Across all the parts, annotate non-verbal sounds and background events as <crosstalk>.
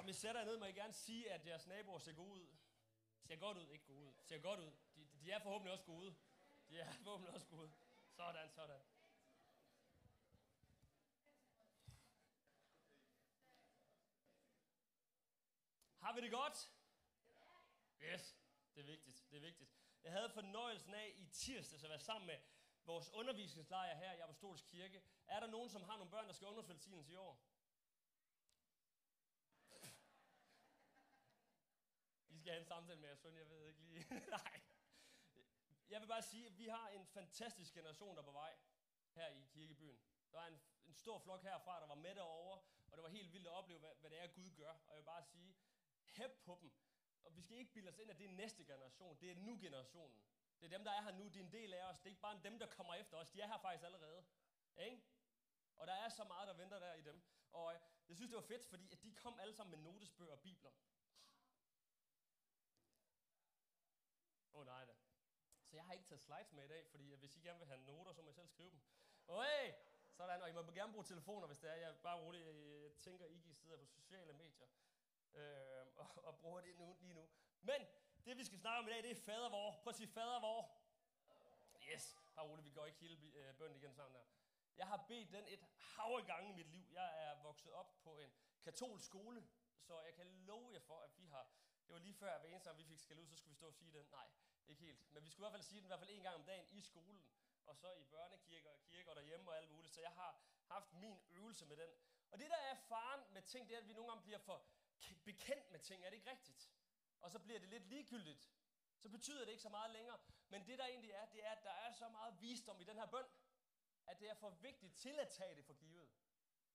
Som I sætter ned, må jeg gerne sige, at jeres naboer ser gode ud. Ser godt ud, ikke gode ud. Ser godt ud. De, de er forhåbentlig også gode. De er <laughs> forhåbentlig også gode. Sådan, sådan. Har vi det godt? Yes, det er vigtigt, det er vigtigt. Jeg havde fornøjelsen af i tirsdag at være sammen med vores undervisningslejr her i Apostolsk Kirke. Er der nogen, som har nogle børn, der skal ungdomsvelsignes i år? Skal have en samtale med jeres søn, jeg ved ikke lige. <laughs> Nej. Jeg vil bare sige, at vi har en fantastisk generation, der er på vej her i kirkebyen. Der var en, en stor flok herfra, der var med derovre, og det var helt vildt at opleve, hvad, hvad det er, Gud gør. Og jeg vil bare sige, hæb på dem. Og vi skal ikke bilde os ind, at det er næste generation. Det er nu-generationen. Det er dem, der er her nu. Det er en del af os. Det er ikke bare dem, der kommer efter os. De er her faktisk allerede. Ikke? Og der er så meget, der venter der i dem. Og jeg synes, det var fedt, fordi at de kom alle sammen med notesbøger og bibler. Åh oh, nej da. Så jeg har ikke taget slides med i dag, fordi hvis I gerne vil have noter, så må I selv skrive dem. Okay, Sådan, og I må gerne bruge telefoner, hvis det er. Jeg er bare rolig, jeg tænker, ikke, I sidder på sociale medier øh, og, og bruger det nu, lige nu. Men det, vi skal snakke om i dag, det er fader vor. Prøv at sige fadervor. Yes, bare roligt, vi går ikke hele øh, bønden igen sammen der. Jeg har bedt den et hav af gange i mit liv. Jeg er vokset op på en katolsk skole, så jeg kan love jer for, at vi har... Det var lige før, at hver eneste vi fik skal ud, så skulle vi stå og sige den. Nej, ikke helt. Men vi skulle i hvert fald sige den i hvert fald en gang om dagen i skolen, og så i børnekirker og kirker derhjemme og alt muligt. Så jeg har haft min øvelse med den. Og det, der er faren med ting, det er, at vi nogle gange bliver for bekendt med ting. Er det ikke rigtigt? Og så bliver det lidt ligegyldigt. Så betyder det ikke så meget længere. Men det, der egentlig er, det er, at der er så meget visdom i den her bøn, at det er for vigtigt til at tage det for givet.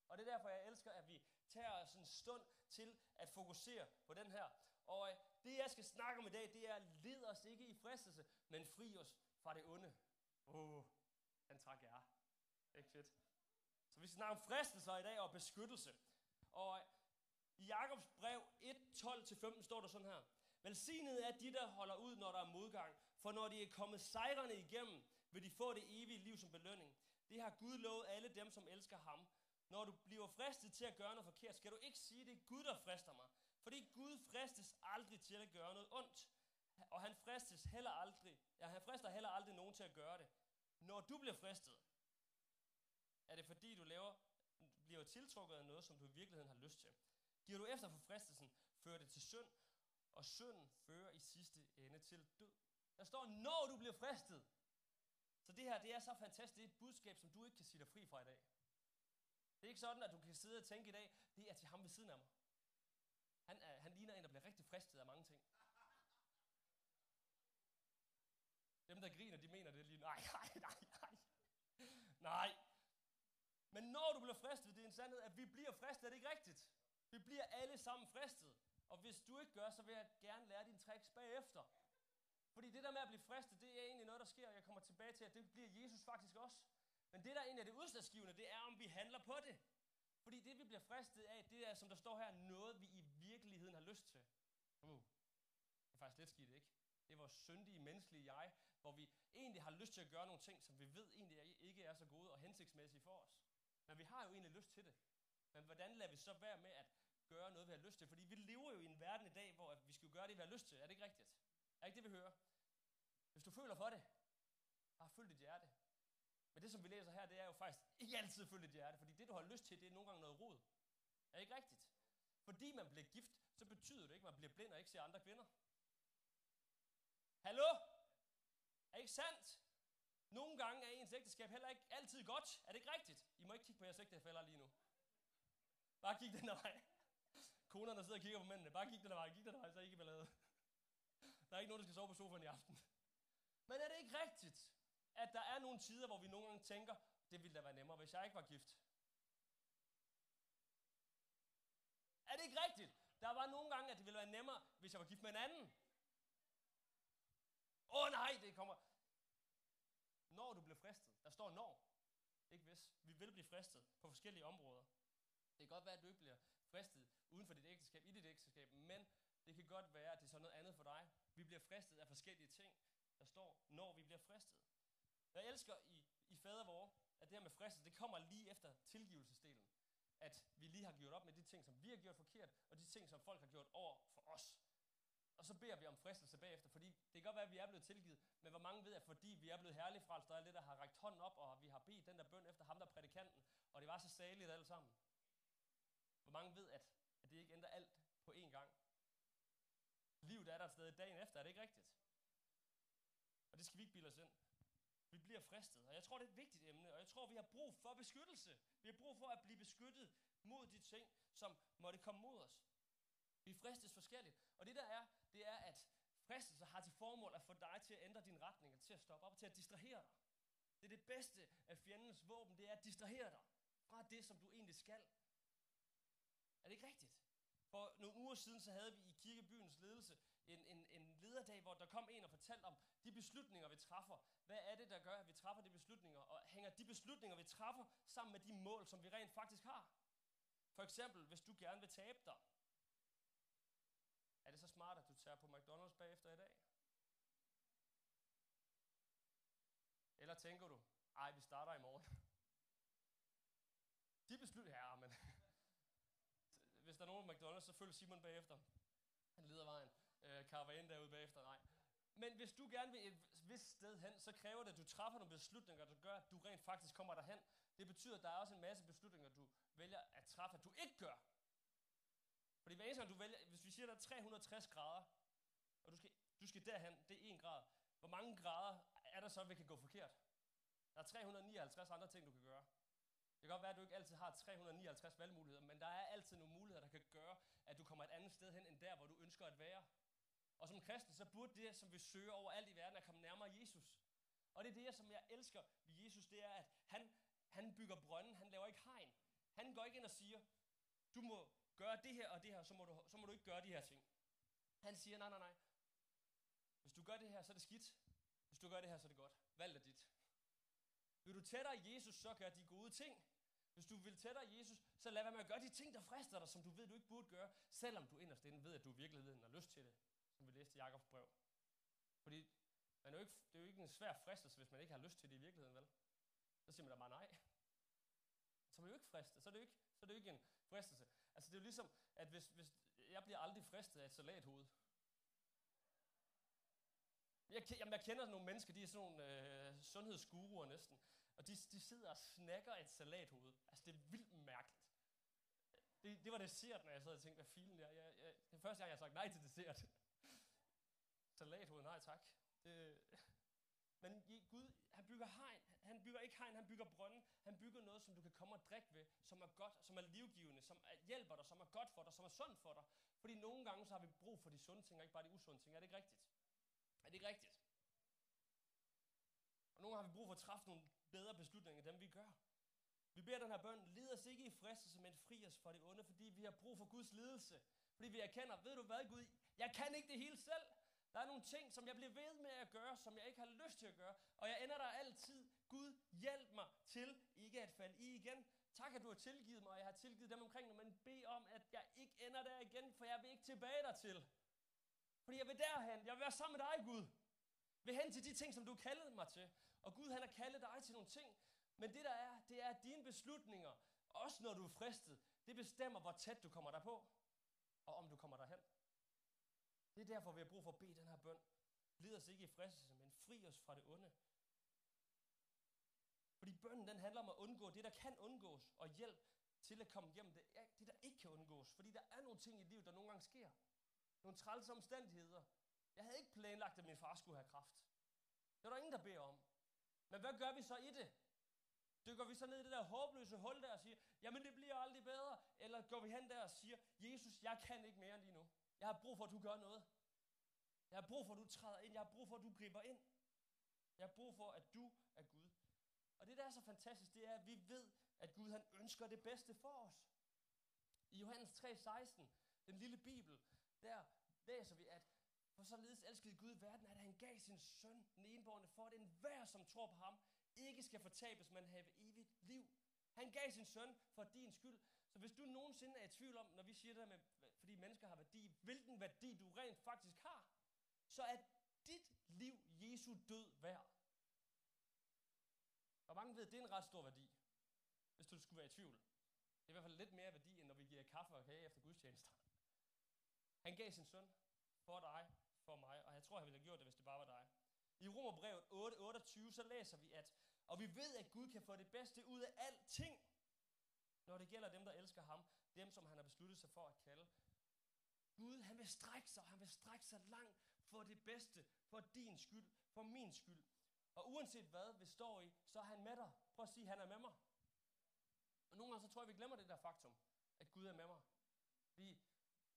Og det er derfor, jeg elsker, at vi tager os en stund til at fokusere på den her. Og øh, det, jeg skal snakke om i dag, det er, led os ikke i fristelse, men fri os fra det onde. Åh, oh, den træk jeg. Ikke fedt? Så vi skal snakke om fristelser i dag og beskyttelse. Og øh, i Jakobs brev 1, 12-15 står der sådan her. Velsignet er de, der holder ud, når der er modgang, for når de er kommet sejrende igennem, vil de få det evige liv som belønning. Det har Gud lovet alle dem, som elsker ham. Når du bliver fristet til at gøre noget forkert, skal du ikke sige, det er Gud, der frister mig. Fordi Gud fristes aldrig til at gøre noget ondt. Og han fristes heller aldrig, ja, han frister heller aldrig nogen til at gøre det. Når du bliver fristet, er det fordi, du laver, bliver tiltrukket af noget, som du i virkeligheden har lyst til. Giver du efter for fristelsen, fører det til synd, og synden fører i sidste ende til død. Der står, når du bliver fristet. Så det her, det er så fantastisk. Det er et budskab, som du ikke kan sige dig fri fra i dag. Det er ikke sådan, at du kan sidde og tænke i dag, det er til ham ved siden af mig. Han, er, han ligner en, der bliver rigtig fristet af mange ting. Dem, der griner, de mener det lige, nej, nej, nej, nej. Nej. Men når du bliver fristet, det er en sandhed, at vi bliver fristet, er det ikke rigtigt? Vi bliver alle sammen fristet. Og hvis du ikke gør, så vil jeg gerne lære dine tricks bagefter. Fordi det der med at blive fristet, det er egentlig noget, der sker, og jeg kommer tilbage til, at det bliver Jesus faktisk også. Men det, der egentlig er det udslagsgivende, det er, om vi handler på det. Fordi det, vi bliver fristet af, det er, som der står her, noget, vi i virkeligheden har lyst til. Uh, det er faktisk lidt skidt, ikke? Det er vores syndige, menneskelige jeg, hvor vi egentlig har lyst til at gøre nogle ting, som vi ved egentlig ikke er så gode og hensigtsmæssige for os. Men vi har jo egentlig lyst til det. Men hvordan lader vi så være med at gøre noget, vi har lyst til? Fordi vi lever jo i en verden i dag, hvor vi skal gøre det, vi har lyst til. Er det ikke rigtigt? Er ikke det, vi hører? Hvis du føler for det, bare følg dit hjerte. Men det, som vi læser her, det er jo faktisk ikke altid følge dit hjerte, fordi det, du har lyst til, det er nogle gange noget rod. Er det ikke rigtigt? Fordi man bliver gift, så betyder det ikke, at man bliver blind og ikke ser andre kvinder. Hallo? Er ikke sandt? Nogle gange er ens ægteskab heller ikke altid godt. Er det ikke rigtigt? I må ikke kigge på jeres ægtefælder lige nu. Bare kig den der vej. Konerne sidder og kigger på mændene. Bare kig den der vej. Kig den der vej, så ikke ballade. Der er ikke nogen, der skal sove på sofaen i aften. Men er det ikke rigtigt, at der er nogle tider, hvor vi nogle gange tænker, det ville da være nemmere, hvis jeg ikke var gift? Er det ikke rigtigt? Der var nogle gange, at det ville være nemmere, hvis jeg var gift med en anden. Åh oh, nej, det kommer. Når du bliver fristet. Der står når. Ikke hvis. Vi vil blive fristet på forskellige områder. Det kan godt være, at du ikke bliver fristet uden for dit ægteskab, i dit ægteskab, men det kan godt være, at det er sådan noget andet for dig. Vi bliver fristet af forskellige ting. Der står, når vi bliver fristet. Jeg elsker i, i fadervor, at det her med fristelse, det kommer lige efter tilgivelsesdelen. at vi lige har gjort op med de ting, som vi har gjort forkert, og de ting, som folk har gjort over for os. Og så beder vi om fristelse bagefter, fordi det kan godt være, at vi er blevet tilgivet, men hvor mange ved, at fordi vi er blevet herlige frelst, der er lidt, der har rækket hånden op, og vi har bedt den der bøn efter ham, der er prædikanten, og det var så saligt alle sammen. Hvor mange ved, at, at det ikke ændrer alt på én gang. Livet er der stadig dagen efter, er det ikke rigtigt? Og det skal vi ikke bilde os ind. Vi bliver fristet, og jeg tror, det er et vigtigt emne, og jeg tror, vi har brug for beskyttelse. Vi har brug for at blive beskyttet mod de ting, som måtte komme mod os. Vi fristes forskelligt. Og det der er, det er, at fristelser har til formål at få dig til at ændre din retning, til at stoppe op og til at distrahere dig. Det er det bedste af fjendens våben, det er at distrahere dig fra det, som du egentlig skal. Er det ikke rigtigt? For nogle uger siden, så havde vi i kirkebyens ledelse en, en, en lederdag, hvor der kom en og fortalte om de beslutninger, vi træffer. Hvad er det, der gør, at vi træffer de beslutninger? Og hænger de beslutninger, vi træffer, sammen med de mål, som vi rent faktisk har? For eksempel, hvis du gerne vil tabe dig, er det så smart, at du tager på McDonald's bagefter i dag? Eller tænker du, ej, vi starter i morgen. De beslutninger, ja, der er nogen McDonald's, så følger Simon bagefter. Han leder vejen. Øh, karavanen derude bagefter, nej. Men hvis du gerne vil et vist sted hen, så kræver det, at du træffer nogle beslutninger, der gør, at du rent faktisk kommer derhen. Det betyder, at der er også en masse beslutninger, du vælger at træffe, at du ikke gør. Fordi hver eneste gang du vælger, hvis vi siger, at der er 360 grader, og du skal, du skal derhen, det er 1 grad. Hvor mange grader er der så, vi kan gå forkert? Der er 359 andre ting, du kan gøre. Det kan godt være, at du ikke altid har 359 valgmuligheder, men der er altid nogle muligheder, der kan gøre, at du kommer et andet sted hen, end der, hvor du ønsker at være. Og som kristen, så burde det, som vi søger over alt i verden, at komme nærmere Jesus. Og det er det, som jeg elsker ved Jesus, det er, at han, han bygger brønden, han laver ikke hegn. Han går ikke ind og siger, du må gøre det her og det her, så må, du, så må du ikke gøre de her ting. Han siger, nej, nej, nej. Hvis du gør det her, så er det skidt. Hvis du gør det her, så er det godt. Valg er dit. Vil du tættere Jesus, så gør de gode ting. Hvis du vil tættere Jesus, så lad være med at gøre de ting, der frister dig, som du ved, du ikke burde gøre, selvom du inderst inde ved, at du i virkeligheden har lyst til det, som vi læste i Jakobs brev. Fordi man er jo ikke, det er jo ikke en svær fristelse, hvis man ikke har lyst til det i virkeligheden, vel? Så siger man da bare nej. Så er man jo ikke fristet. Så er det jo ikke, så er det jo ikke en fristelse. Altså det er jo ligesom, at hvis, hvis jeg bliver aldrig fristet af et salathoved. Jeg, jamen, jeg kender nogle mennesker, de er sådan nogle øh, sundhedsguruer næsten, og de, de sidder og snakker et salathoved. Altså det er vildt mærkeligt. Det, det var dessert, når jeg sad og tænkte, hvad filen jeg, jeg, jeg, Det er første gang, jeg har sagt nej til dessert. <laughs> Salathoved, nej tak. Det, <laughs> men Gud, han bygger hegn. Han bygger ikke hegn, han bygger brønden. Han bygger noget, som du kan komme og drikke ved, som er godt, som er livgivende, som er, hjælper dig, som er godt for dig, som er sundt for dig. Fordi nogle gange så har vi brug for de sunde ting, og ikke bare de usunde ting. Er det ikke rigtigt? Er det ikke rigtigt? Og nogle har vi brug for at træffe nogle bedre beslutninger, end dem vi gør. Vi beder den her bøn, led os ikke i fristelse, men fri os fra det onde, fordi vi har brug for Guds ledelse. Fordi vi erkender, ved du hvad Gud, jeg kan ikke det hele selv. Der er nogle ting, som jeg bliver ved med at gøre, som jeg ikke har lyst til at gøre. Og jeg ender der altid. Gud, hjælp mig til ikke at falde i igen. Tak, at du har tilgivet mig, og jeg har tilgivet dem omkring mig, men bed om, at jeg ikke ender der igen, for jeg vil ikke tilbage dertil. Fordi jeg vil derhen. Jeg vil være sammen med dig, Gud. Jeg vil hen til de ting, som du kaldede mig til. Og Gud, han har kaldet dig til nogle ting. Men det der er, det er, at dine beslutninger, også når du er fristet, det bestemmer, hvor tæt du kommer derpå, og om du kommer derhen. Det er derfor, vi har brug for at bede den her bøn. Lid os ikke i fristelse, men fri os fra det onde. Fordi bønnen, den handler om at undgå det, der kan undgås, og hjælp til at komme igennem det, det, der ikke kan undgås. Fordi der er nogle ting i livet, der nogle gange sker. Nogle trælse omstændigheder. Jeg havde ikke planlagt, at min far skulle have kraft. Det er der ingen, der beder om. Men hvad gør vi så i det? Dykker vi så ned i det der håbløse hul der og siger, jamen det bliver aldrig bedre? Eller går vi hen der og siger, Jesus, jeg kan ikke mere lige nu. Jeg har brug for, at du gør noget. Jeg har brug for, at du træder ind. Jeg har brug for, at du griber ind. Jeg har brug for, at du er Gud. Og det, der er så fantastisk, det er, at vi ved, at Gud han ønsker det bedste for os. I Johannes 3:16, den lille bibel, der læser vi, at for således elskede Gud verden, at han gav sin søn, den enborgne, for at enhver, som tror på ham, ikke skal fortabes, men have evigt liv. Han gav sin søn for din skyld. Så hvis du nogensinde er i tvivl om, når vi siger det med, fordi mennesker har værdi, hvilken værdi du rent faktisk har, så er dit liv Jesu død værd. Og mange ved, at det er en ret stor værdi, hvis du skulle være i tvivl. Det er i hvert fald lidt mere værdi, end når vi giver kaffe og kage efter gudstjenester. Han gav sin søn for dig, for mig, og jeg tror, han ville have gjort det, hvis det bare var dig. I Romerbrevet 8:28, så læser vi, at og vi ved, at Gud kan få det bedste ud af alting, når det gælder dem, der elsker ham, dem, som han har besluttet sig for at kalde. Gud, han vil strække sig, han vil strække sig langt for det bedste, for din skyld, for min skyld. Og uanset hvad vi står i, så er han med dig. Prøv at sige, han er med mig. Og nogle gange så tror jeg, vi glemmer det der faktum, at Gud er med mig. Vi,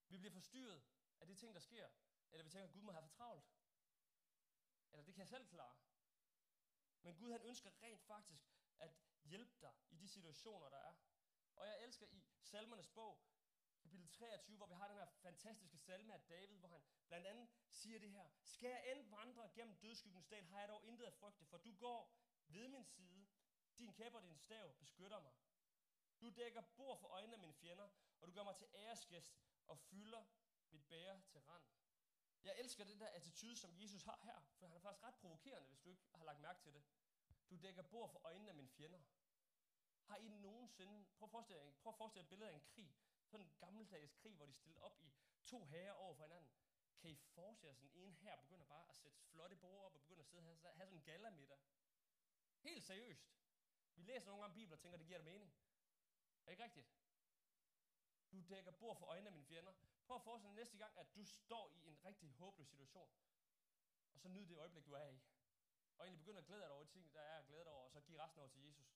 vi bliver forstyrret af de ting, der sker. Eller vi tænker, at Gud må have for travlt. Eller det kan jeg selv klare. Men Gud han ønsker rent faktisk at hjælpe dig i de situationer, der er. Og jeg elsker i salmernes bog, kapitel 23, hvor vi har den her fantastiske salme af David, hvor han blandt andet siger det her. Skal jeg end vandre gennem dødskyggens dal, har jeg dog intet at frygte, for du går ved min side. Din kæp og din stav beskytter mig. Du dækker bord for øjnene af mine fjender, og du gør mig til æresgæst og fylder mit bære til rand. Jeg elsker den der attitude, som Jesus har her, for han er faktisk ret provokerende, hvis du ikke har lagt mærke til det. Du dækker bord for øjnene af mine fjender. Har I nogensinde, prøv at forestille jer, prøv at forestille jer billedet af en krig, sådan en gammeldags krig, hvor de stillede op i to herrer over for hinanden. Kan I forestille jer sådan en her begynder bare at sætte flotte bord op og begynder at sidde her, have sådan en galamiddag? Helt seriøst. Vi læser nogle gange Bibelen og tænker, det giver det mening. Er det ikke rigtigt? Du dækker bord for øjnene af mine fjender. Prøv at forestille dig næste gang, at du står i en rigtig håbløs situation. Og så nyd det øjeblik, du er i. Og egentlig begynder at glæde dig over de ting, der er at glæde dig over, og så give resten over til Jesus.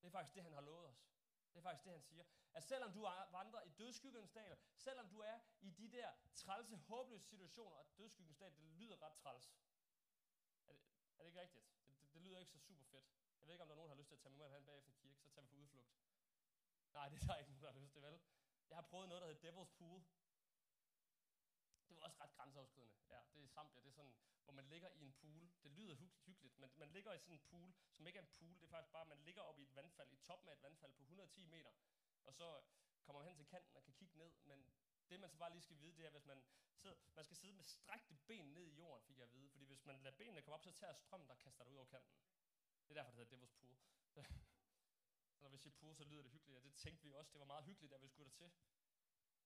Det er faktisk det, han har lovet os. Det er faktisk det, han siger. At selvom du vandrer i dødskyggens dal, selvom du er i de der trælse, håbløse situationer, og dødskyggens dal, det lyder ret træls. Er det, er det ikke rigtigt? Det, det, det, lyder ikke så super fedt. Jeg ved ikke, om der er nogen, der har lyst til at tage med mig hen bagefter kirke, så tager vi på udflugt. Nej, det er der ikke nogen, der har lyst til, vel? Jeg har prøvet noget, der hedder Devil's Pool. Det var også ret grænseoverskridende. Ja, det er Zambia. Det er sådan, hvor man ligger i en pool. Det lyder hyggeligt, men man ligger i sådan en pool, som ikke er en pool. Det er faktisk bare, at man ligger oppe i et vandfald, i toppen af et vandfald på 110 meter. Og så kommer man hen til kanten og kan kigge ned. Men det, man så bare lige skal vide, det er, hvis man, sidder, man skal sidde med strækte ben ned i jorden, fik jeg at vide. Fordi hvis man lader benene komme op, så tager strømmen, der kaster dig ud over kanten. Det er derfor, det hedder Devil's Pool. <laughs> når vi siger pool, så lyder det hyggeligt, og det tænkte vi også, det var meget hyggeligt, at vi skulle der til.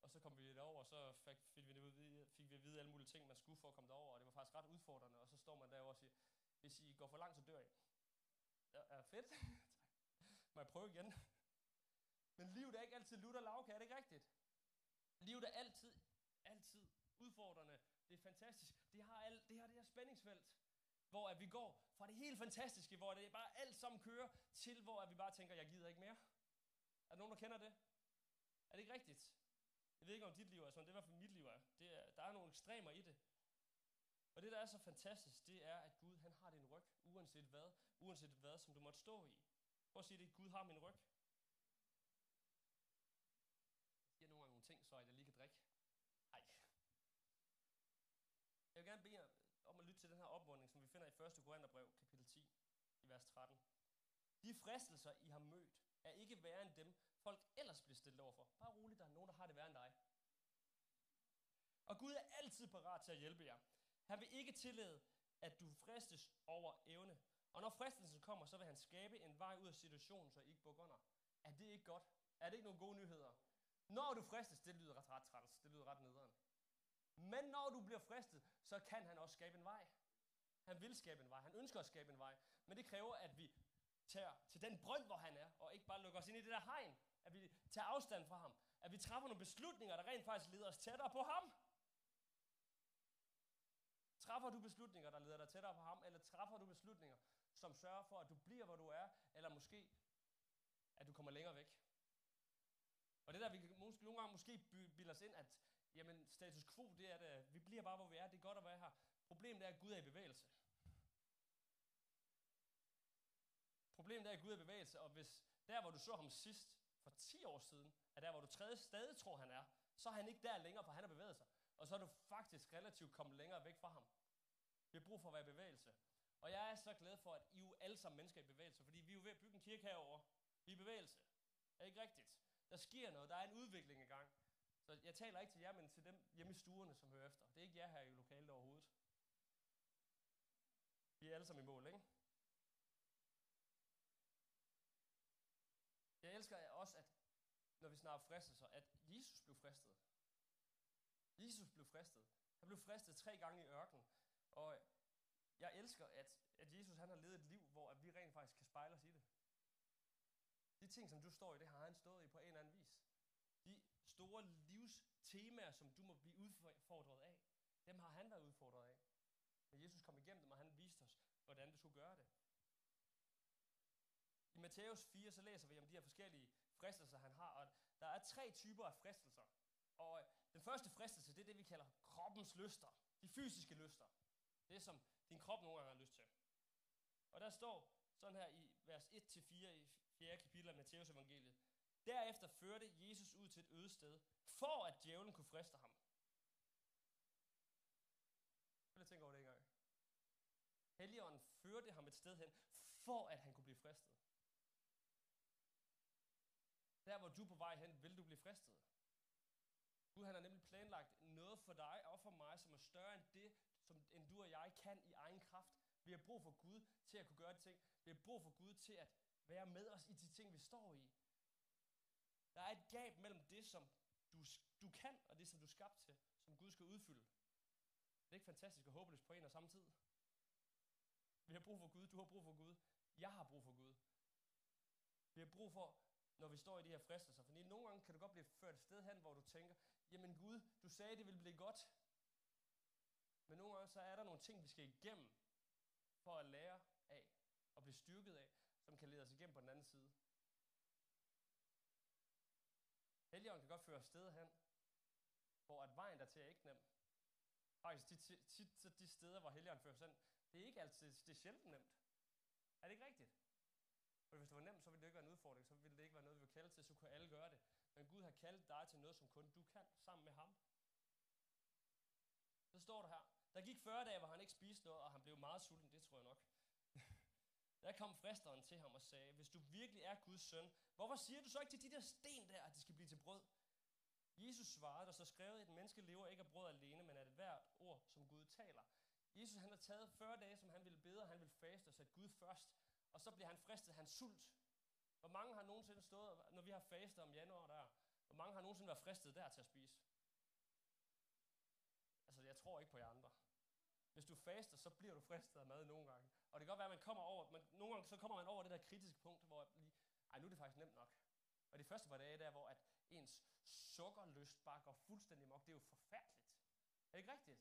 Og så kom vi derover, og så fik, fik, vi, fik vi at vide alle mulige ting, man skulle for at komme derover, og det var faktisk ret udfordrende, og så står man derovre og siger, hvis I går for langt, så dør I. Ja, er fedt. <laughs> Må jeg prøve igen? Men livet er ikke altid lutter lavkage, er det ikke rigtigt? Livet er altid, altid udfordrende. Det er fantastisk. Det har, al, det har det her spændingsfelt, hvor at vi går fra det helt fantastiske, hvor det bare alt sammen kører, til hvor at vi bare tænker, jeg gider ikke mere. Er der nogen, der kender det? Er det ikke rigtigt? Jeg ved ikke, om dit liv er sådan, det er i hvert fald mit liv er. Det er der er nogle ekstremer i det. Og det, der er så fantastisk, det er, at Gud han har din ryg, uanset hvad, uanset hvad, som du måtte stå i. Prøv at sige det, Gud har min ryg. Jeg siger nogle gange nogle ting, så jeg lige kan drikke. Ej. Jeg vil gerne bede jer om at lytte til den her opmuntring, 1. Korintherbrev, kapitel 10, i vers 13. De fristelser, I har mødt, er ikke værre end dem, folk ellers bliver stillet overfor. Bare roligt, der er nogen, der har det værre end dig. Og Gud er altid parat til at hjælpe jer. Han vil ikke tillade, at du fristes over evne. Og når fristelsen kommer, så vil han skabe en vej ud af situationen, så I ikke bukker under. Er det ikke godt? Er det ikke nogle gode nyheder? Når du fristes, det lyder ret, ret træls, det lyder ret nederen. Men når du bliver fristet, så kan han også skabe en vej. Han vil skabe en vej, han ønsker at skabe en vej. Men det kræver, at vi tager til den brønd, hvor han er, og ikke bare lukker os ind i det der hegn. At vi tager afstand fra ham. At vi træffer nogle beslutninger, der rent faktisk leder os tættere på ham. Træffer du beslutninger, der leder dig tættere på ham, eller træffer du beslutninger, som sørger for, at du bliver, hvor du er, eller måske, at du kommer længere væk? Og det der, vi måske, nogle gange måske bilder os ind, at jamen, status quo, det er det, øh, vi bliver bare, hvor vi er, det er godt at være her. Problemet er, at Gud er i bevægelse. Problemet er, at Gud er i bevægelse, og hvis der, hvor du så ham sidst, for 10 år siden, er der, hvor du tredje stadig tror, han er, så er han ikke der længere, for han har bevæget sig. Og så er du faktisk relativt kommet længere væk fra ham. Vi har brug for at være i bevægelse. Og jeg er så glad for, at I jo alle sammen mennesker er i bevægelse, fordi vi er jo ved at bygge en kirke herover. Vi er i bevægelse. Er ikke rigtigt? Der sker noget, der er en udvikling i gang. Så jeg taler ikke til jer, men til dem hjemme i stuerne, som hører efter. Det er ikke jer her i lokalet overhovedet. Vi er alle sammen i mål, ikke? Jeg elsker også, at når vi snakker fristelser, at Jesus blev fristet. Jesus blev fristet. Han blev fristet tre gange i ørkenen. Og jeg elsker, at, at Jesus han har levet et liv, hvor at vi rent faktisk kan spejle os i det. De ting, som du står i, det har han stået i på en eller anden vis. De store livstemaer, som du må blive udfordret af, dem har han været udfordret af. Men Jesus kom igennem dem, og han viste os, hvordan vi skulle gøre det. I Matthæus 4, så læser vi om de her forskellige fristelser, han har. Og der er tre typer af fristelser. Og øh, den første fristelse, det er det, vi kalder kroppens lyster. De fysiske lyster. Det, som din krop nogle gange har lyst til. Og der står sådan her i vers 1-4 i 4. kapitel af Matteus evangeliet. Derefter førte Jesus ud til et øde sted, for at djævlen kunne friste ham. Prøv at tænke over det en gang. Helligånden førte ham et sted hen, for at han kunne blive fristet. Der hvor du er på vej hen, vil du blive fristet. Gud han har nemlig planlagt noget for dig og for mig, som er større end det, som end du og jeg kan i egen kraft. Vi har brug for Gud til at kunne gøre de ting. Vi har brug for Gud til at være med os i de ting, vi står i. Der er et gab mellem det, som du, du kan, og det, som du er skabt til, som Gud skal udfylde. Det er ikke fantastisk og håbløst på en og samme tid. Vi har brug for Gud, du har brug for Gud, jeg har brug for Gud. Vi har brug for, når vi står i de her fristelser, fordi nogle gange kan du godt blive ført et sted hen, hvor du tænker, jamen Gud, du sagde, det ville blive godt. Men nogle gange så er der nogle ting, vi skal igennem, for at lære af, og blive styrket af, som kan lede os igennem på den anden side. Helligånden kan godt føre sted hen, hvor at vejen dertil er ikke nem. Faktisk de, tit, tit de steder, hvor Helligånden fører os hen, det er ikke altid, det er sjældent nemt. Er det ikke rigtigt? For hvis det var nemt, så ville det ikke være en udfordring, så ville det ikke være noget, vi var kalde til, så kunne alle gøre det. Men Gud har kaldt dig til noget, som kun du kan, sammen med ham. Så står der her, der gik 40 dage, hvor han ikke spiste noget, og han blev meget sulten, det tror jeg nok. <laughs> Der kom fristeren til ham og sagde, hvis du virkelig er Guds søn, hvorfor siger du så ikke til de der sten der, at de skal blive til brød? Jesus svarede, der så skrevet, at et menneske lever ikke af brød alene, men af det hvert ord, som Gud taler. Jesus han har taget 40 dage, som han ville bede, og han ville faste og sætte Gud først. Og så bliver han fristet, han sult. Hvor mange har nogensinde stået, når vi har fastet om januar der, hvor mange har nogensinde været fristet der til at spise? Altså, jeg tror ikke på jer andre. Hvis du faster, så bliver du fristet af mad nogle gange. Og det kan godt være, at man kommer over, men nogle gange så kommer man over det der kritiske punkt, hvor lige, ej, nu er det faktisk nemt nok. Og det første par dage der, hvor at ens sukkerlyst bare går fuldstændig mok, det er jo forfærdeligt. Er det ikke rigtigt?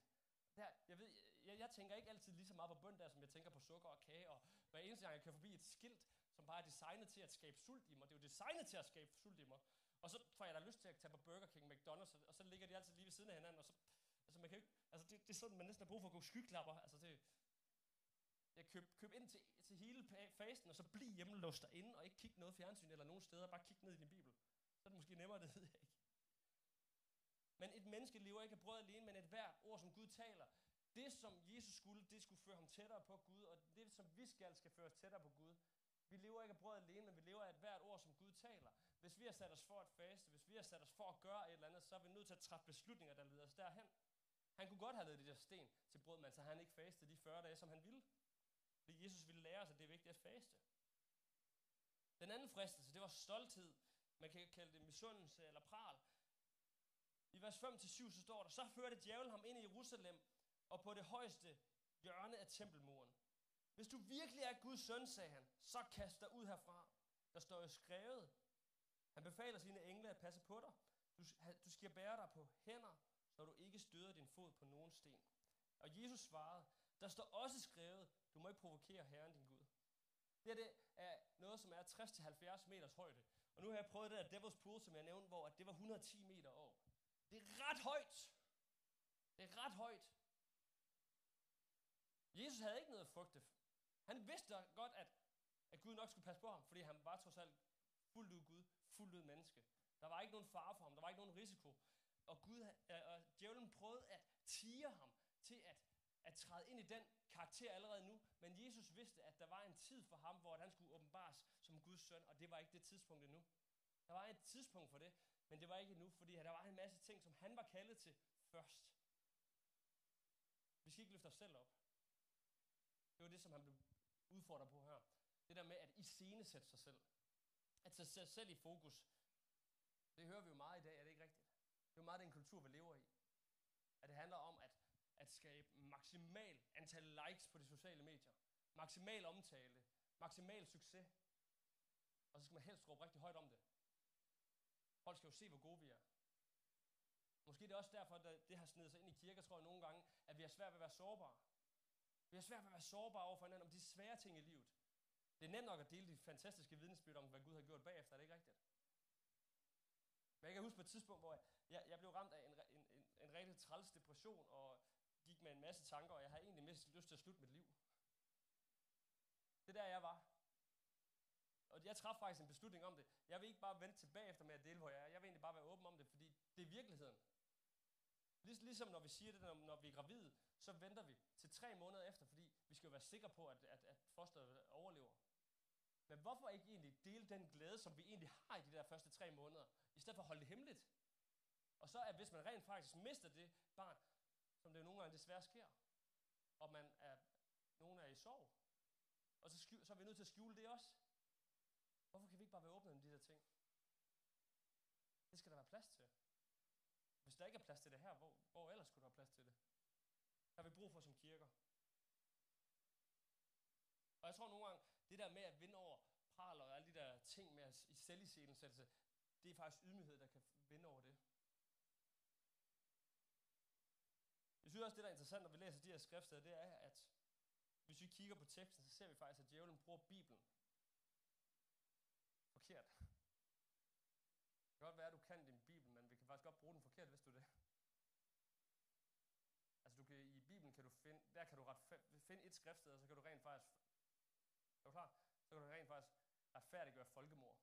Der, jeg, ved, jeg, jeg tænker ikke altid lige så meget på bøn der, som jeg tænker på sukker og kage, og hver eneste gang jeg kører forbi et skilt, som bare er designet til at skabe sult i mig. Det er jo designet til at skabe sult i mig. Og så får jeg da lyst til at tage på Burger King, McDonald's, og så ligger de altid lige ved siden af hinanden, og så, altså man kan ikke, altså det, det er sådan, man næsten har brug for at gå skyklapper. Altså det, jeg køb, køb ind til, til hele fasten, og så bliv hjemme låst derinde, og ikke kigge noget fjernsyn eller nogen steder, bare kig ned i din bibel. Så er det måske nemmere, det ved jeg ikke. Men et menneske lever ikke af brød alene, men et hvert ord, som Gud taler. Det, som Jesus skulle, det skulle føre ham tættere på Gud, og det, som vi skal, skal føre os tættere på Gud. Vi lever ikke af brød alene, men vi lever af et hvert ord, som Gud taler. Hvis vi har sat os for at faste, hvis vi har sat os for at gøre et eller andet, så er vi nødt til at træffe beslutninger, der leder os derhen. Han kunne godt have lavet de der sten til brød, men så han ikke fastet de 40 dage, som han ville. Fordi Jesus ville lære os, at det er vigtigt at faste. Den anden fristelse, det var stolthed. Man kan kalde det misundelse eller pral. I vers 5-7 så står der, så førte djævlen ham ind i Jerusalem og på det højeste hjørne af tempelmuren. Hvis du virkelig er Guds søn, sagde han, så kast dig ud herfra. Der står jo skrevet. Han befaler sine engle at passe på dig. Du, du skal bære dig på hænder, så du ikke støder din fod på nogen sten. Og Jesus svarede, der står også skrevet, du må ikke provokere Herren din Gud. Det, her, det er noget, som er 60-70 meters højde. Og nu har jeg prøvet det der Devil's Pool, som jeg nævnte, hvor det var 110 meter over. Det er ret højt. Det er ret højt. Jesus havde ikke noget at frygte. Han vidste godt, at, at Gud nok skulle passe på ham, fordi han var trods alt fuldt ud Gud, fuldt ud menneske. Der var ikke nogen fare for ham, der var ikke nogen risiko. Og, Gud, øh, og djævlen prøvede at tige ham til at, at træde ind i den karakter allerede nu. Men Jesus vidste, at der var en tid for ham, hvor han skulle åbenbares som Guds søn, og det var ikke det tidspunkt endnu. Der var et tidspunkt for det, men det var ikke endnu, fordi der var en masse ting, som han var kaldet til først. Vi skal ikke løfte os selv op. Det var det, som han blev udfordret på her. Det der med at iscenesætte sig selv. At sætte sig selv i fokus. Det hører vi jo meget i dag, er det ikke rigtigt? Det er jo meget den kultur, vi lever i. At det handler om at, at skabe maksimal antal likes på de sociale medier. Maksimal omtale. Maksimal succes. Og så skal man helst råbe rigtig højt om det. Folk skal jo se, hvor gode vi er. Måske det er også derfor, at det har snedet sig ind i kirker, tror jeg nogle gange, at vi har svært ved at være sårbare. Vi har svært ved at være sårbare over for hinanden om de svære ting i livet. Det er nemt nok at dele de fantastiske vidnesbyrd om, hvad Gud har gjort bagefter, er det ikke rigtigt? Men jeg kan huske på et tidspunkt, hvor jeg, jeg blev ramt af en, en, en, en rigtig træls depression, og gik med en masse tanker, og jeg havde egentlig mest lyst til at slutte mit liv. Det er der, jeg var. Og jeg træffede faktisk en beslutning om det. Jeg vil ikke bare vente tilbage efter med at dele, hvor jeg er. Jeg vil egentlig bare være åben om det, fordi det er virkeligheden. Liges, ligesom når vi siger det, når, når vi er gravide, så venter vi til tre måneder efter, fordi vi skal jo være sikre på, at, at, at fosteret overlever. Men hvorfor ikke egentlig dele den glæde, som vi egentlig har i de der første tre måneder, i stedet for at holde det hemmeligt? Og så er, hvis man rent faktisk mister det barn, som det jo nogle gange desværre sker, og man er, nogen er i sorg, og så, skjul, så er vi nødt til at skjule det også. Hvorfor kan vi ikke bare være åbne om de der ting? Det skal der være plads til. Hvis der ikke er plads til det her, hvor, hvor ellers skulle der være plads til det? Der har vi brug for som kirker. Og jeg tror nogle gange, det der med at vinde over praler og alle de der ting med at i selvisælensættelse, det er faktisk ydmyghed, der kan vinde over det. Jeg synes også, det der er interessant, når vi læser de her skriftsteder, det er, at hvis vi kigger på teksten, så ser vi faktisk, at djævlen bruger Bibelen forkert. Det kan godt være, at du kan din Bibel, men vi kan faktisk godt bruge den forkert, hvis du det. Altså du kan, i Bibelen kan du finde, der kan du ret, finde et skriftsted, og så kan du rent faktisk, er du klar? Så kan du rent faktisk retfærdiggøre folkemord.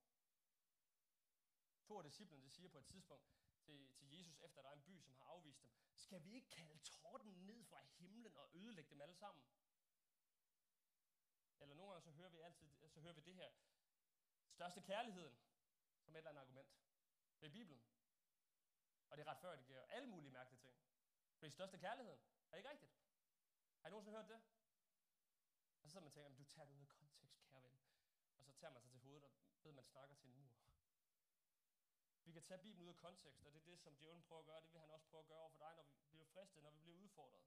To af disciplene, de siger på et tidspunkt til, til Jesus, efter der er en by, som har afvist dem, skal vi ikke kalde torden ned fra himlen og ødelægge dem alle sammen? Eller nogle gange så hører vi altid, så hører vi det her, største kærligheden, som et eller andet argument. Det er Bibelen. Og det er ret før, det giver alle mulige mærkelige ting. Fordi største kærligheden, er ikke rigtigt? Har I nogensinde hørt det? Og så sidder man og tænker, du tager det ud af kontekst, kære ven. Og så tager man sig til hovedet og ved, man snakker til en mur. Vi kan tage Bibelen ud af kontekst, og det er det, som djævlen prøver at gøre. Det vil han også prøve at gøre over for dig, når vi bliver fristet, når vi bliver udfordret.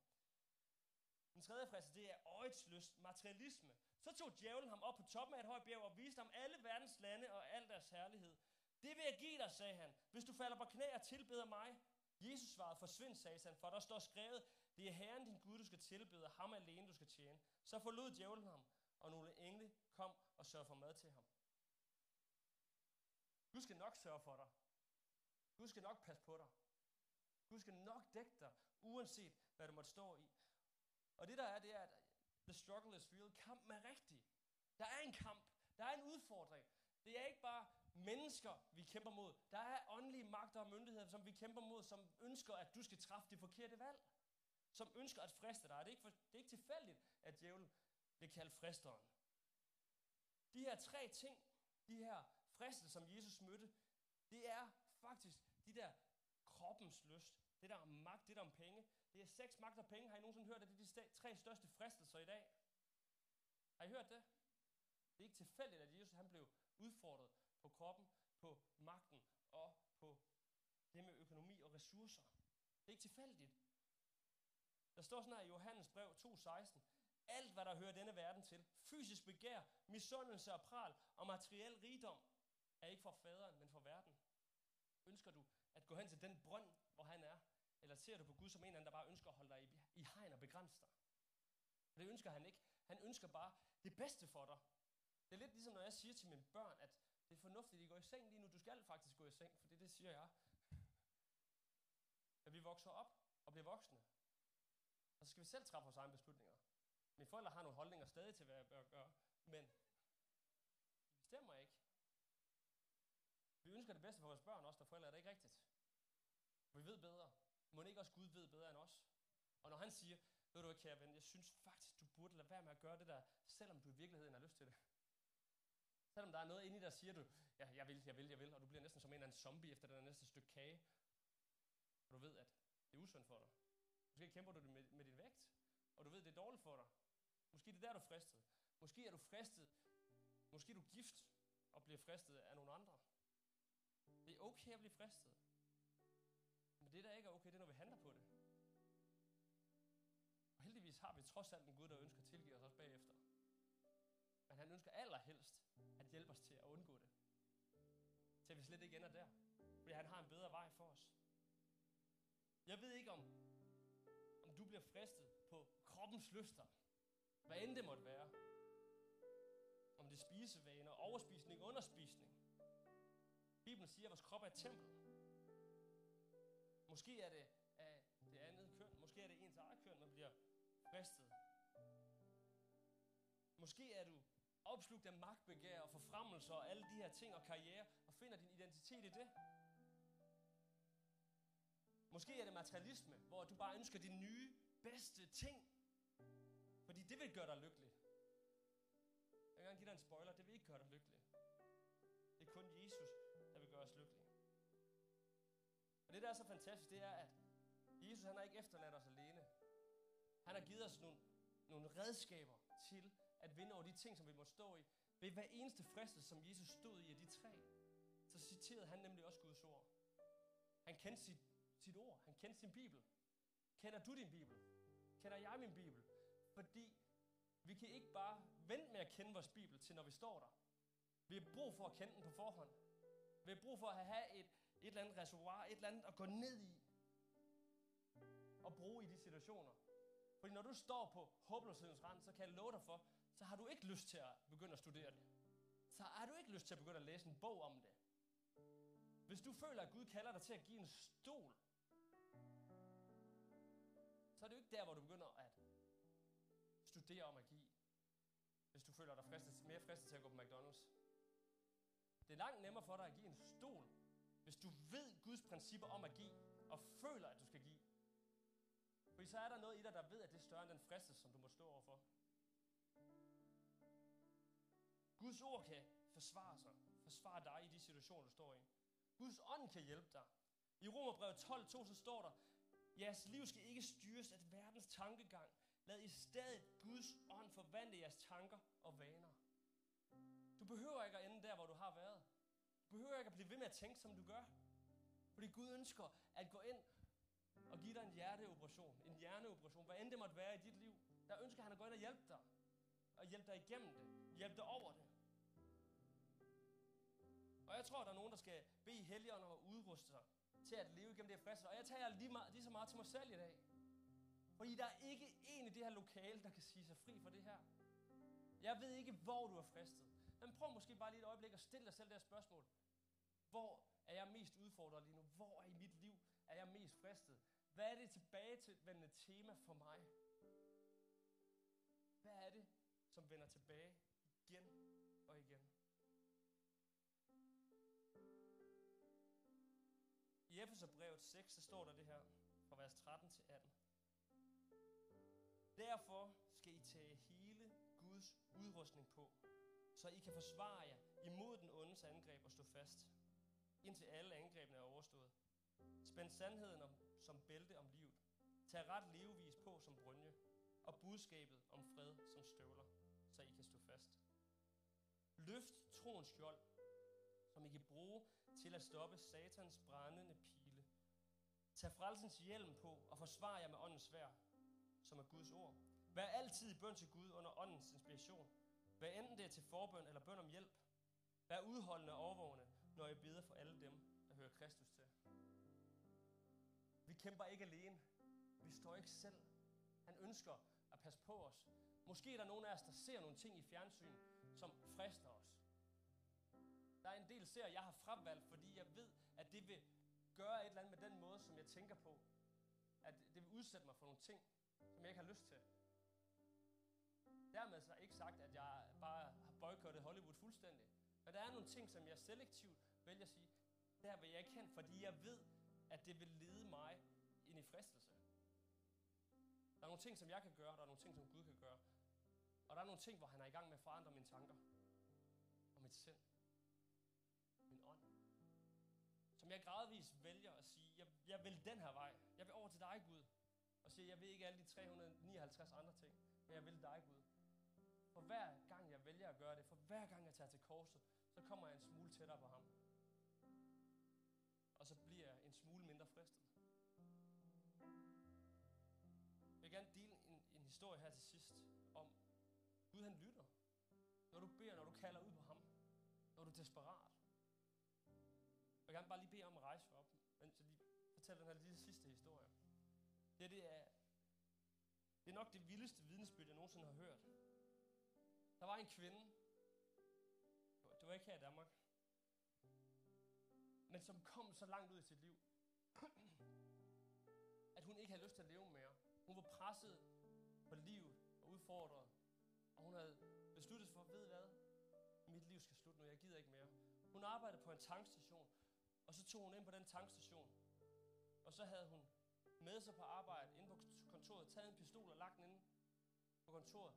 Den tredje frist, det er øjets lyst, materialisme. Så tog djævlen ham op på toppen af et højt bjerg og viste ham alle verdens lande og al deres herlighed. Det vil jeg give dig, sagde han, hvis du falder på knæ og tilbeder mig. Jesus svarede, forsvind, sagde han, for der står skrevet, det er Herren din Gud, du skal tilbede, ham alene du skal tjene. Så forlod djævlen ham, og nogle engle kom og sørgede for mad til ham. Gud skal nok sørge for dig. Gud skal nok passe på dig. Gud skal nok dække dig, uanset hvad du måtte stå i. Og det der er, det er, at the struggle is real. Kampen er rigtig. Der er en kamp. Der er en udfordring. Det er ikke bare mennesker, vi kæmper mod. Der er åndelige magter og myndigheder, som vi kæmper mod, som ønsker, at du skal træffe det forkerte valg. Som ønsker at friste dig. Det er ikke, for, det er ikke tilfældigt, at djævlen bliver kaldt fristeren. De her tre ting, de her friste, som Jesus mødte, det er faktisk de der kroppens lyst, det der om magt, det der om penge. Det er seks magt og penge. Har I nogensinde hørt, at det er de tre største fristelser i dag? Har I hørt det? Det er ikke tilfældigt, at Jesus han blev udfordret på kroppen, på magten og på det med økonomi og ressourcer. Det er ikke tilfældigt. Der står sådan her i Johannes brev 2.16. Alt, hvad der hører denne verden til, fysisk begær, misundelse og pral og materiel rigdom, er ikke for faderen, men for verden. Ønsker du at gå hen til den brønd, hvor han er? Eller ser du på Gud som en anden, der bare ønsker at holde dig i, i hegn og begrænse dig? Og det ønsker han ikke. Han ønsker bare det bedste for dig. Det er lidt ligesom, når jeg siger til mine børn, at det er fornuftigt, at I går i seng lige nu. Du skal faktisk gå i seng, for det, det siger jeg. At vi vokser op og bliver voksne. Og så skal vi selv træffe vores egne beslutninger. Mine forældre har nogle holdninger stadig til, hvad jeg bør gøre, men de bestemmer ikke. Vi ønsker det bedste for vores børn også, der forældre er det ikke rigtigt. Vi ved bedre. Må ikke også Gud ved bedre end os? Og når han siger, ved du ikke, kære ven, jeg synes faktisk, du burde lade være med at gøre det der, selvom du i virkeligheden har lyst til det. Selvom der er noget inde i dig, der siger du, ja, jeg vil, jeg vil, jeg vil, og du bliver næsten som en eller anden zombie efter den næste stykke kage. Og du ved, at det er usundt for dig. Måske kæmper du det med, med din vægt, og du ved, det er dårligt for dig. Måske det er der, du er fristet. Måske er du fristet. Måske er du gift og bliver fristet af nogle andre. Det er okay at blive fristet. Det, der ikke er okay, det er, når vi handler på det. Og heldigvis har vi trods alt en Gud, der ønsker at tilgive os også bagefter. Men han ønsker allerhelst at hjælpe os til at undgå det. Til at vi slet ikke ender der. Fordi han har en bedre vej for os. Jeg ved ikke, om, om du bliver fristet på kroppens lyster. Hvad end det måtte være. Om det er spisevaner, overspisning, underspisning. Bibelen siger, at vores krop er et tempel. Måske er det af det andet køn. Måske er det ens eget køn, man bliver fristet. Måske er du opslugt af magtbegær og forfremmelser og alle de her ting og karriere, og finder din identitet i det. Måske er det materialisme, hvor du bare ønsker de nye, bedste ting. Fordi det vil gøre dig lykkelig. Jeg vil gerne give dig en spoiler. Det vil ikke gøre dig lykkelig. Og det, der er så fantastisk, det er, at Jesus han har ikke efterladt os alene. Han har givet os nogle, nogle redskaber til at vinde over de ting, som vi må stå i. Ved hver eneste fristelse, som Jesus stod i af de tre, så citerede han nemlig også Guds ord. Han kendte sit, sit ord. Han kendte sin Bibel. Kender du din Bibel? Kender jeg min Bibel? Fordi vi kan ikke bare vente med at kende vores Bibel til, når vi står der. Vi har brug for at kende den på forhånd. Vi har brug for at have et, et eller andet reservoir, et eller andet at gå ned i og bruge i de situationer. Fordi når du står på håbløshedens rand, så kan jeg love dig for, så har du ikke lyst til at begynde at studere det. Så har du ikke lyst til at begynde at læse en bog om det. Hvis du føler, at Gud kalder dig til at give en stol, så er det jo ikke der, hvor du begynder at studere om magi. Hvis du føler dig fristet, mere fristet til at gå på McDonald's. Det er langt nemmere for dig at give en stol, hvis du ved Guds principper om at give, og føler, at du skal give. fordi så er der noget i dig, der ved, at det er større end den fristelse, som du må stå overfor. Guds ord kan forsvare sig, forsvare dig i de situationer, du står i. Guds ånd kan hjælpe dig. I Romerbrevet 12.2 så står der, jeres liv skal ikke styres af verdens tankegang. Lad i stedet Guds ånd forvandle jeres tanker og vaner. Du behøver ikke at ende der, hvor du har været. Behøver ikke at blive ved med at tænke, som du gør. Fordi Gud ønsker at gå ind og give dig en hjerteoperation, en hjerneoperation, hvad end det måtte være i dit liv. Der ønsker han at gå ind og hjælpe dig. Og hjælpe dig igennem det. Hjælpe dig over det. Og jeg tror, der er nogen, der skal bede Helligånden om at udruste sig til at leve igennem det her fristelse. Og jeg tager lige, meget, lige så meget til mig selv i dag. Fordi der er ikke en i det her lokale, der kan sige sig fri for det her. Jeg ved ikke, hvor du er fristet. Men prøv måske bare lige et øjeblik at stille dig selv det her spørgsmål. Hvor er jeg mest udfordret lige nu? Hvor i mit liv er jeg mest fristet? Hvad er det tilbage til vendende tema for mig? Hvad er det, som vender tilbage igen og igen? I Efeserbrevet 6, så står der det her, fra vers 13 til 18. Derfor skal I tage hele Guds udrustning på, så I kan forsvare jer imod den ondes angreb og stå fast, indtil alle angrebene er overstået. Spænd sandheden om, som bælte om livet. Tag ret levevis på som brynje, og budskabet om fred som støvler, så I kan stå fast. Løft troens skjold, som I kan bruge til at stoppe satans brændende pile. Tag frelsens hjelm på og forsvar jer med åndens svær, som er Guds ord. Vær altid i bøn til Gud under åndens inspiration. Hvad enten det er til forbøn eller bøn om hjælp. Vær udholdende og overvågende, når I beder for alle dem, der hører Kristus til. Vi kæmper ikke alene. Vi står ikke selv. Han ønsker at passe på os. Måske er der nogen af os, der ser nogle ting i fjernsyn, som frister os. Der er en del serier, jeg har fravalgt, fordi jeg ved, at det vil gøre et eller andet med den måde, som jeg tænker på. At det vil udsætte mig for nogle ting, som jeg ikke har lyst til. Dermed så ikke sagt, at jeg bare har boykottet Hollywood fuldstændig. Men der er nogle ting, som jeg selektivt vælger at sige, der vil jeg ikke hen, fordi jeg ved, at det vil lede mig ind i fristelse. Der er nogle ting, som jeg kan gøre, der er nogle ting, som Gud kan gøre. Og der er nogle ting, hvor han er i gang med at forandre mine tanker. Og mit sind. Min ånd. Som jeg gradvist vælger at sige, jeg, jeg vil den her vej. Jeg vil over til dig, Gud. Og sige, jeg vil ikke alle de 359 andre ting. Men jeg vil dig, Gud. For hver gang jeg vælger at gøre det, for hver gang jeg tager til korset, så kommer jeg en smule tættere på ham. Og så bliver jeg en smule mindre fristet. Jeg vil gerne dele en, en historie her til sidst om, Gud han lytter. Når du beder, når du kalder ud på ham. Når du er desperat. Jeg vil gerne bare lige bede om at rejse op, mens jeg lige fortæller den her lille sidste historie. Det, det er, det er nok det vildeste vidnesbyrd, jeg nogensinde har hørt. Der var en kvinde, det var ikke her i Danmark, men som kom så langt ud i sit liv, <clears throat> at hun ikke havde lyst til at leve mere. Hun var presset på livet og udfordret, og hun havde besluttet for, ved hvad, mit liv skal slutte nu, jeg gider ikke mere. Hun arbejdede på en tankstation, og så tog hun ind på den tankstation, og så havde hun med sig på arbejde inde på kontoret, taget en pistol og lagt den inde på kontoret,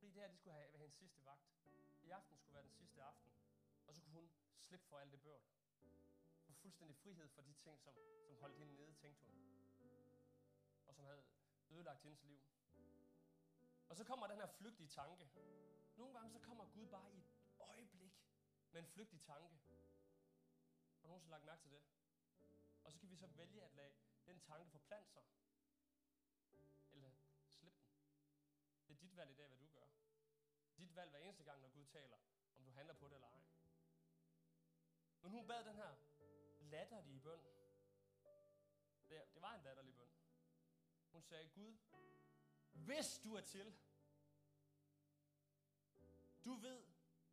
fordi det her, det skulle have, være hendes sidste vagt. I aften skulle være den sidste aften, og så kunne hun slippe for alt det bøvl. Få fuldstændig frihed for de ting, som, som holdt hende nede, tænkte hun. Og som havde ødelagt hendes liv. Og så kommer den her flygtige tanke. Nogle gange så kommer Gud bare i et øjeblik med en flygtig tanke. Har nogen så lagt mærke til det? Og så kan vi så vælge at lade den tanke forplante sig. Eller slippe den. Det er dit valg i dag, hvad du gør. Dit valg hver eneste gang, når Gud taler, om du handler på det eller ej. Men hun bad den her latterlige bøn. Det, det var en latterlig bøn. Hun sagde, Gud, hvis du er til, du ved,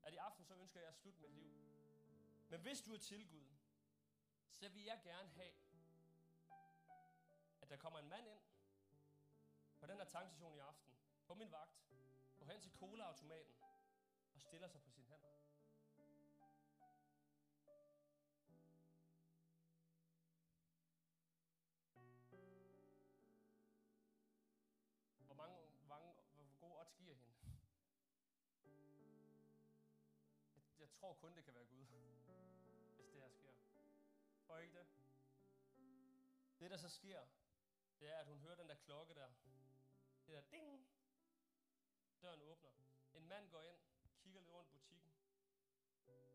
at i aften så ønsker jeg at slutte mit liv. Men hvis du er til Gud, så vil jeg gerne have, at der kommer en mand ind på den her tankstation i aften, på min vagt, går hen til colaautomaten og stiller sig på sine hænder. Hvor mange, mange, hvor gode odds giver hende? Jeg, jeg tror kun, det kan være Gud, hvis det her sker. Tror ikke det? Det, der så sker, det er, at hun hører den der klokke der. Det der ding. Døren åbner. En mand går ind, kigger lidt rundt i butikken,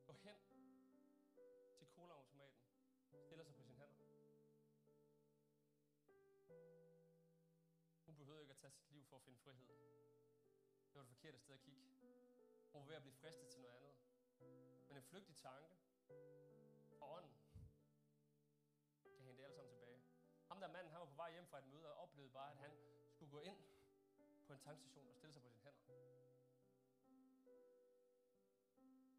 går hen til colaautomaten, stiller sig på sine hænder. Hun behøvede ikke at tage sit liv for at finde frihed. Det var det forkerte sted at kigge. Hun var ved at blive fristet til noget andet. Men en flygtig tanke fra ånden kan hente det alle sammen tilbage. Ham der manden, han var på vej hjem fra et møde og oplevede bare, at han skulle gå ind på en tankstation og stille sig på sine hænder.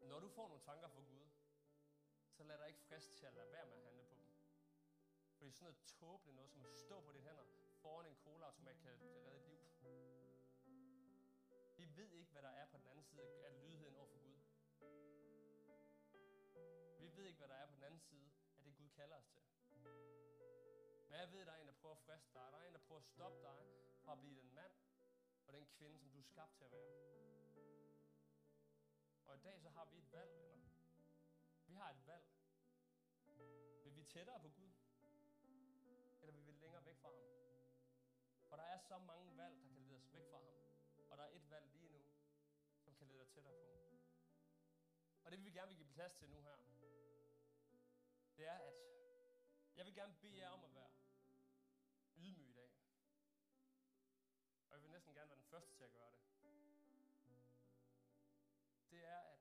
Når du får nogle tanker fra Gud, så lad dig ikke frist til at lade være med at handle på dem. Fordi sådan noget tåbeligt noget, som at stå på dine hænder foran en colaautomat, kan redde et liv. Vi ved ikke, hvad der er på den anden side af lydigheden over for Gud. Vi ved ikke, hvad der er på den anden side af det, Gud kalder os til. Men jeg ved, at der er en, der prøver at friste dig. Der er en, der prøver at stoppe dig fra at blive den mand den kvinde, som du er skabt til at være. Og i dag så har vi et valg, venner. Vi har et valg. Vil vi tættere på Gud? Eller vil vi længere væk fra ham? Og der er så mange valg, der kan lede os væk fra ham. Og der er et valg lige nu, som kan lede dig tættere på. Og det vil vi gerne vil give plads til nu her. Det er, at jeg vil gerne bede jer om at være første til at gøre det. Det er, at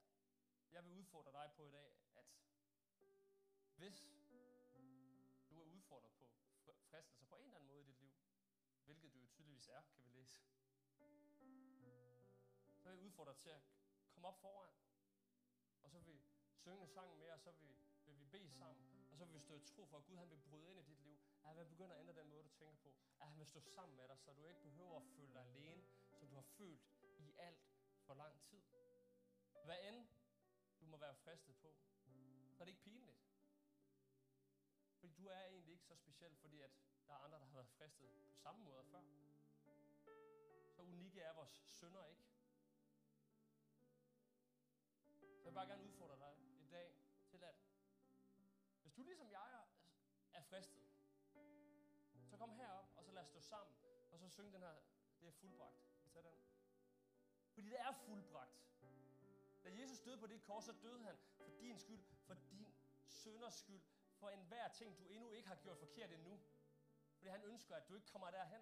jeg vil udfordre dig på i dag, at hvis du er udfordret på fristelser på en eller anden måde i dit liv, hvilket du jo tydeligvis er, kan vi læse, så vil jeg udfordre dig til at komme op foran, og så vil vi synge en sang mere, og så vil vi, vil vi bede sammen, og så vil vi stå i tro for, at Gud han vil bryde ind i dit liv. At han vil begynde at ændre den måde, du tænker på. At han vil stå sammen med dig, så du ikke behøver at føle dig alene, du har følt i alt for lang tid. Hvad end du må være fristet på, så er det ikke pinligt. Fordi du er egentlig ikke så speciel, fordi at der er andre, der har været fristet på samme måde før. Så unikke er vores sønder ikke. Så jeg vil bare gerne udfordre dig i dag til at, hvis du ligesom jeg er, fristet, så kom herop, og så lad os stå sammen, og så synge den her, det er fuldbragt. Fordi det er fuldbragt. Da Jesus døde på det kors, så døde han for din skyld, for din sønders skyld, for enhver ting, du endnu ikke har gjort forkert endnu. Fordi han ønsker, at du ikke kommer derhen.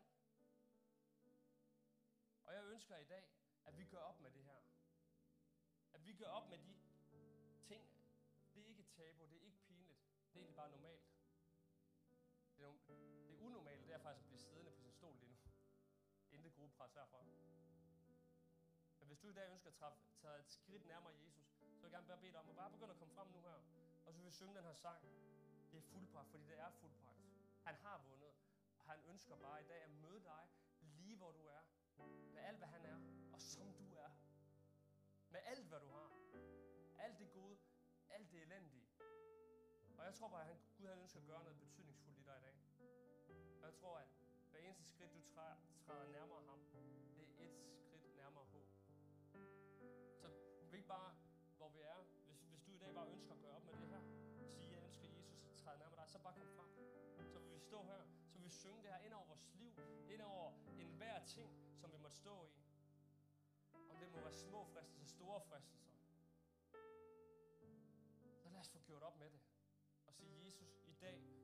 Og jeg ønsker i dag, at vi gør op med det her. At vi gør op med de ting. Det er ikke tabu, det er ikke pinligt. Det er egentlig bare normalt. Det er, det er unormalt, det er faktisk at blive siddende på sin stol lige nu. Intet gruppepres herfra. Hvis du i dag ønsker at træffe, tage et skridt nærmere Jesus, så vil jeg gerne bare bede dig om at bare begynde at komme frem nu her. Og så vil vi synge den her sang. Det er fuldpragt, fordi det er fuldpragt. Han har vundet, og han ønsker bare i dag at møde dig lige hvor du er. Med alt hvad han er, og som du er. Med alt hvad du har. Alt det gode, alt det elendige. Og jeg tror bare, at han, Gud han ønsker at gøre noget betydningsfuldt i dig i dag. Og jeg tror, at hver eneste skridt, du træder nærmere ham, stå her, så vil vi synge det her ind over vores liv, ind over enhver ting, som vi måtte stå i. Om det må være små fristelser, store fristelser. Så lad os få gjort op med det. Og sige, Jesus, i dag